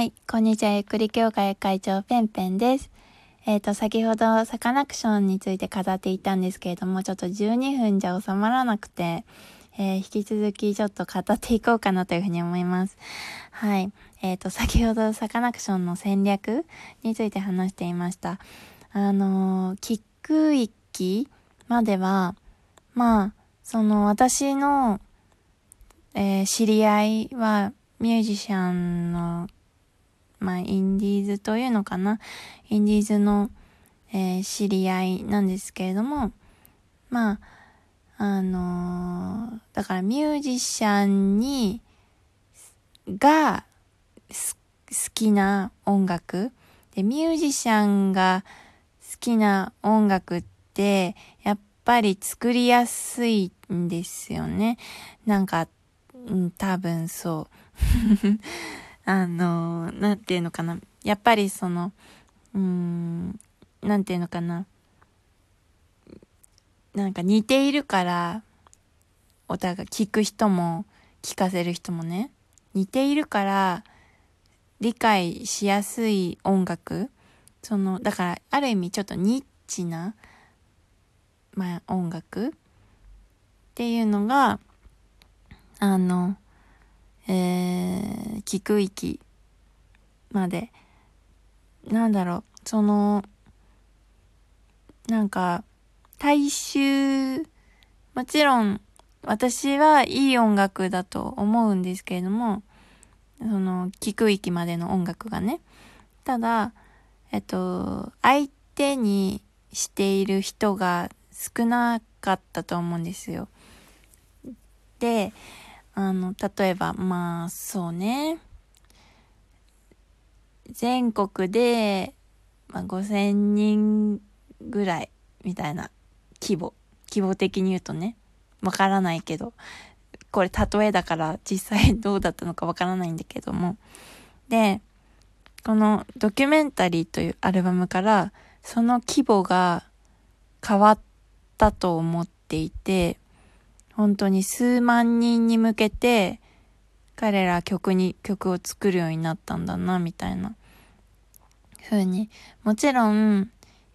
はい、こんにちは。ゆっくり協会会長ペンペンです。えっ、ー、と、先ほどサカナクションについて語っていたんですけれども、ちょっと12分じゃ収まらなくて、えー、引き続きちょっと語っていこうかなというふうに思います。はい。えっ、ー、と、先ほどサカナクションの戦略について話していました。あのキック域までは、まあ、その私の、え知り合いはミュージシャンのまあ、インディーズというのかな。インディーズの、えー、知り合いなんですけれども、まあ、あのー、だからミュージシャンに、が、好きな音楽。で、ミュージシャンが好きな音楽って、やっぱり作りやすいんですよね。なんか、うん、多分そう。あの、なんていうのかな。やっぱりその、うーん、なんていうのかな。なんか似ているから、お互い聞く人も聞かせる人もね、似ているから理解しやすい音楽。その、だからある意味ちょっとニッチな、まあ音楽っていうのが、あの、えー、聞く域まで、なんだろう、その、なんか、大衆、もちろん、私はいい音楽だと思うんですけれども、その、聞く域までの音楽がね。ただ、えっと、相手にしている人が少なかったと思うんですよ。で、あの、例えば、まあ、そうね。全国で、まあ、5000人ぐらい、みたいな規模。規模的に言うとね。わからないけど。これ例えだから実際どうだったのかわからないんだけども。で、このドキュメンタリーというアルバムからその規模が変わったと思っていて、本当に数万人に向けて彼ら曲に曲を作るようになったんだなみたいな。風に。もちろん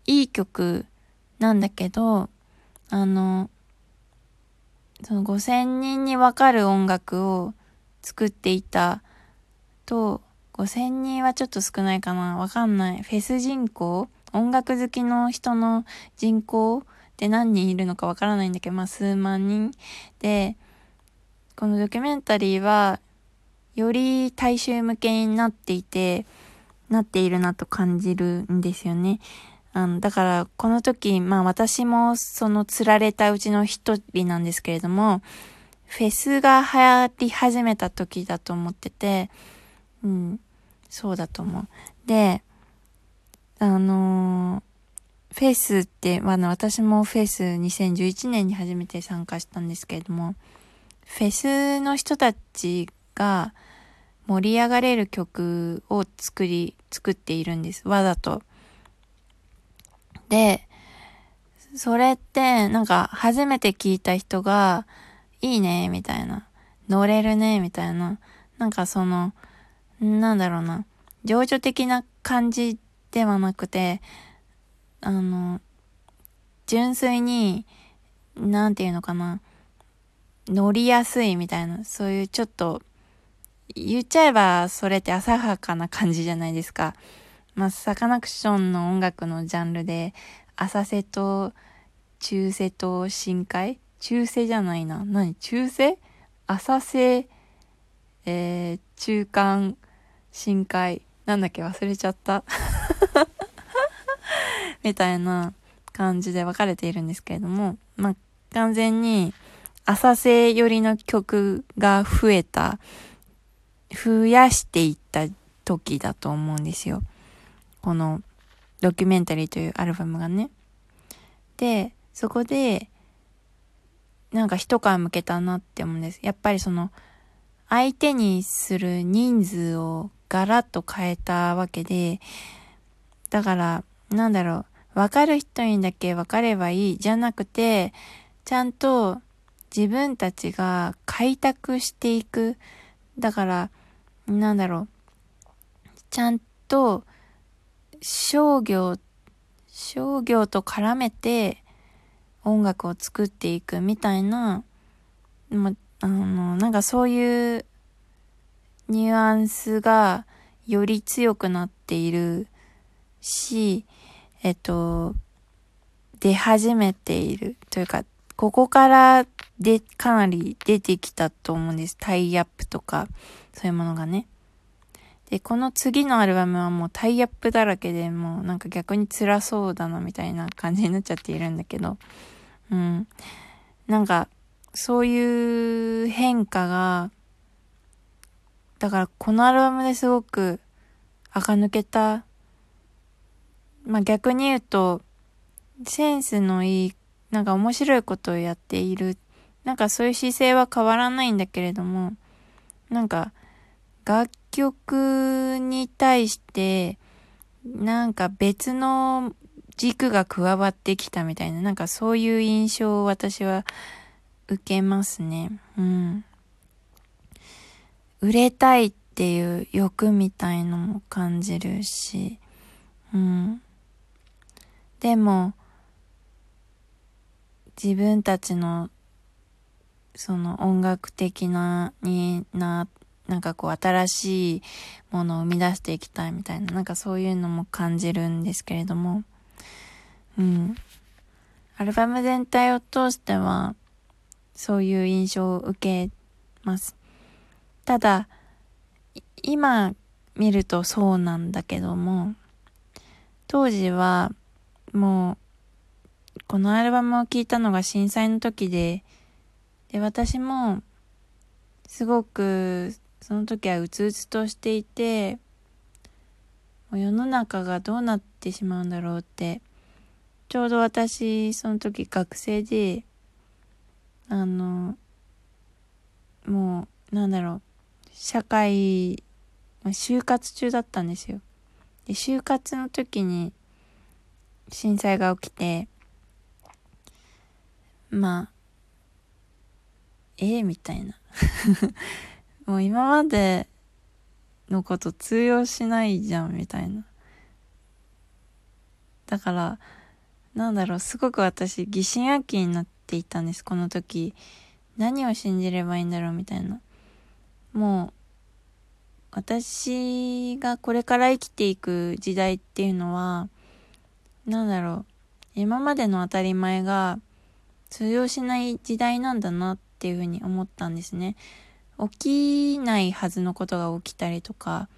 いい曲なんだけどあのその5000人にわかる音楽を作っていたと5000人はちょっと少ないかな。わかんない。フェス人口音楽好きの人の人口で何人いるのかわからないんだけど、まあ数万人で、このドキュメンタリーは、より大衆向けになっていて、なっているなと感じるんですよね。あの、だから、この時、まあ私もその釣られたうちの一人なんですけれども、フェスが流行り始めた時だと思ってて、うん、そうだと思う。で、あのーフェスって、まあ、私もフェス2011年に初めて参加したんですけれども、フェスの人たちが盛り上がれる曲を作り、作っているんです。わざと。で、それってなんか初めて聞いた人がいいね、みたいな。乗れるね、みたいな。なんかその、なんだろうな。情緒的な感じではなくて、あの、純粋に、なんていうのかな、乗りやすいみたいな、そういうちょっと、言っちゃえばそれって浅はかな感じじゃないですか。まあ、サカナクションの音楽のジャンルで、浅瀬と中瀬と深海？中瀬じゃないな。何？中瀬？浅瀬、えー、中間、深海？なんだっけ？忘れちゃった。みたいな感じで分かれているんですけれども、まあ、完全に浅瀬寄りの曲が増えた、増やしていった時だと思うんですよ。このドキュメンタリーというアルバムがね。で、そこで、なんか一皮向けたなって思うんです。やっぱりその、相手にする人数をガラッと変えたわけで、だから、なんだろう、わかる人にだけわかればいいじゃなくて、ちゃんと自分たちが開拓していく。だから、なんだろう。ちゃんと商業、商業と絡めて音楽を作っていくみたいな、ま、あの、なんかそういうニュアンスがより強くなっているし、えっと、出始めているというか、ここからで、かなり出てきたと思うんです。タイアップとか、そういうものがね。で、この次のアルバムはもうタイアップだらけでもうなんか逆に辛そうだなみたいな感じになっちゃっているんだけど、うん。なんか、そういう変化が、だからこのアルバムですごく垢抜けた。まあ逆に言うと、センスのいい、なんか面白いことをやっている。なんかそういう姿勢は変わらないんだけれども、なんか楽曲に対して、なんか別の軸が加わってきたみたいな、なんかそういう印象を私は受けますね。うん。売れたいっていう欲みたいのも感じるし、うん。でも、自分たちの、その音楽的な、にな、なんかこう新しいものを生み出していきたいみたいな、なんかそういうのも感じるんですけれども、うん。アルバム全体を通しては、そういう印象を受けます。ただ、今見るとそうなんだけども、当時はもう、このアルバムを聴いたのが震災の時で、で、私も、すごく、その時はうつうつとしていて、もう世の中がどうなってしまうんだろうって、ちょうど私、その時学生で、あの、もう、なんだろう、社会、就活中だったんですよ。で、就活の時に震災が起きて、まあ、ええー、みたいな。もう今までのこと通用しないじゃん、みたいな。だから、なんだろう、すごく私疑心暗鬼になっていたんです、この時。何を信じればいいんだろう、みたいな。もう、私がこれから生きていく時代っていうのは、なんだろう、今までの当たり前が通用しない時代なんだなっていうふうに思ったんですね。起きないはずのことが起きたりとか、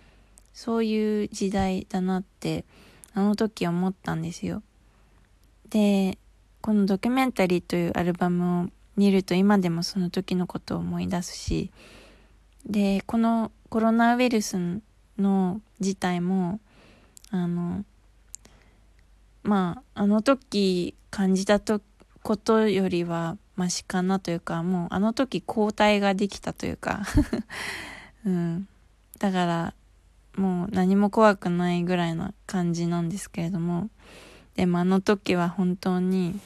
そういう時代だなって、あの時思ったんですよ。で、このドキュメンタリーというアルバムを見ると今でもその時のことを思い出すし、で、このコロナウイルスの事態も、あの、まあ、あの時感じたとことよりはマシかなというか、もうあの時交代ができたというか うん。だから、もう何も怖くないぐらいな感じなんですけれども、でもあの時は本当に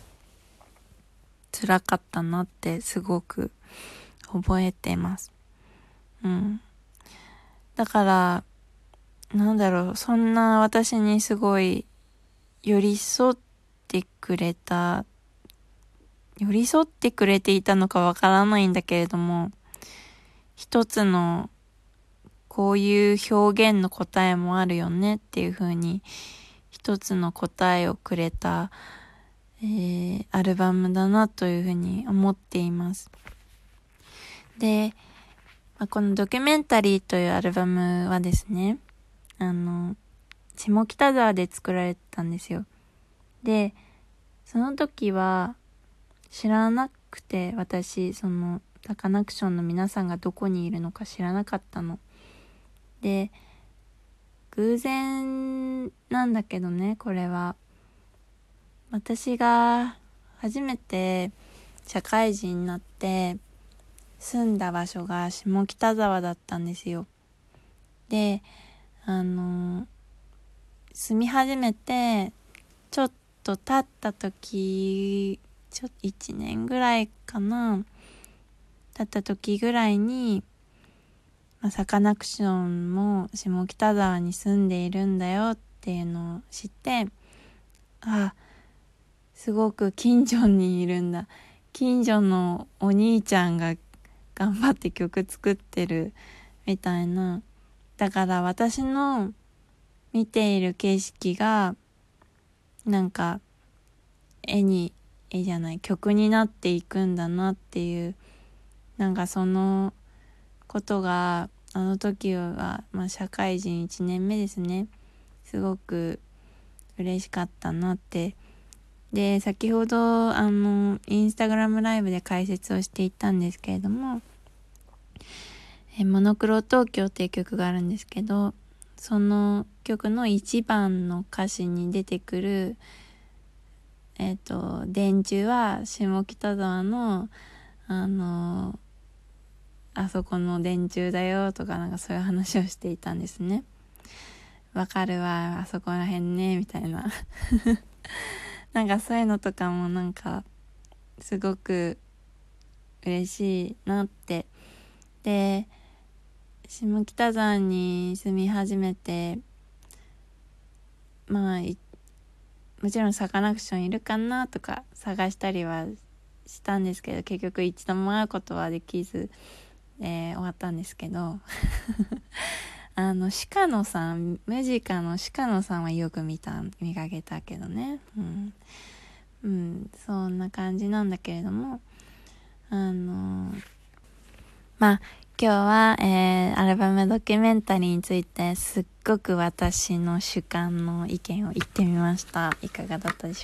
辛かったなってすごく覚えてます。うん。だから、なんだろう、そんな私にすごい寄り添ってくれた寄り添ってくれていたのかわからないんだけれども、一つのこういう表現の答えもあるよねっていう風に一つの答えをくれた、えー、アルバムだなという風に思っています。で、まあ、このドキュメンタリーというアルバムはですね、あの、下北沢で作られたんですよ。で、その時は、知らなくて私そのサカナクションの皆さんがどこにいるのか知らなかったの。で偶然なんだけどねこれは私が初めて社会人になって住んだ場所が下北沢だったんですよ。であの住み始めてちょっと経った時ちょっと1年ぐらいかなだった時ぐらいにま、サカナクションも下北沢に住んでいるんだよっていうのを知ってあすごく近所にいるんだ。近所のお兄ちゃんが頑張って曲作ってるみたいな。だから私の見ている景色がなんか絵に絵じゃない曲になっていくんだなっていうなんかそのことがあの時は、まあ、社会人1年目ですね。すごく嬉しかったなって。で先ほどあのインスタグラムライブで解説をしていたんですけれども「えモノクロ東京」っていう曲があるんですけどその曲の1番の歌詞に出てくるえっ、ー、と電柱は下北沢のあのあそこの電柱だよとかなんかそういう話をしていたんですね。わかるわあそこら辺ねみたいな。なんかそういうのとかもなんかすごく嬉しいなって。で下北沢に住み始めてまあもちろんサカナクションいるかなとか探したりはしたんですけど結局一度も会うことはできず、えー、終わったんですけど あの鹿野さんムジカの鹿野さんはよく見た見かけたけどね。うん、うん、そんな感じなんだけれどもあのまあ今日は、えー、アルバムドキュメンタリーについてすっごく私の主観の意見を言ってみました。いかがだったでしょうか？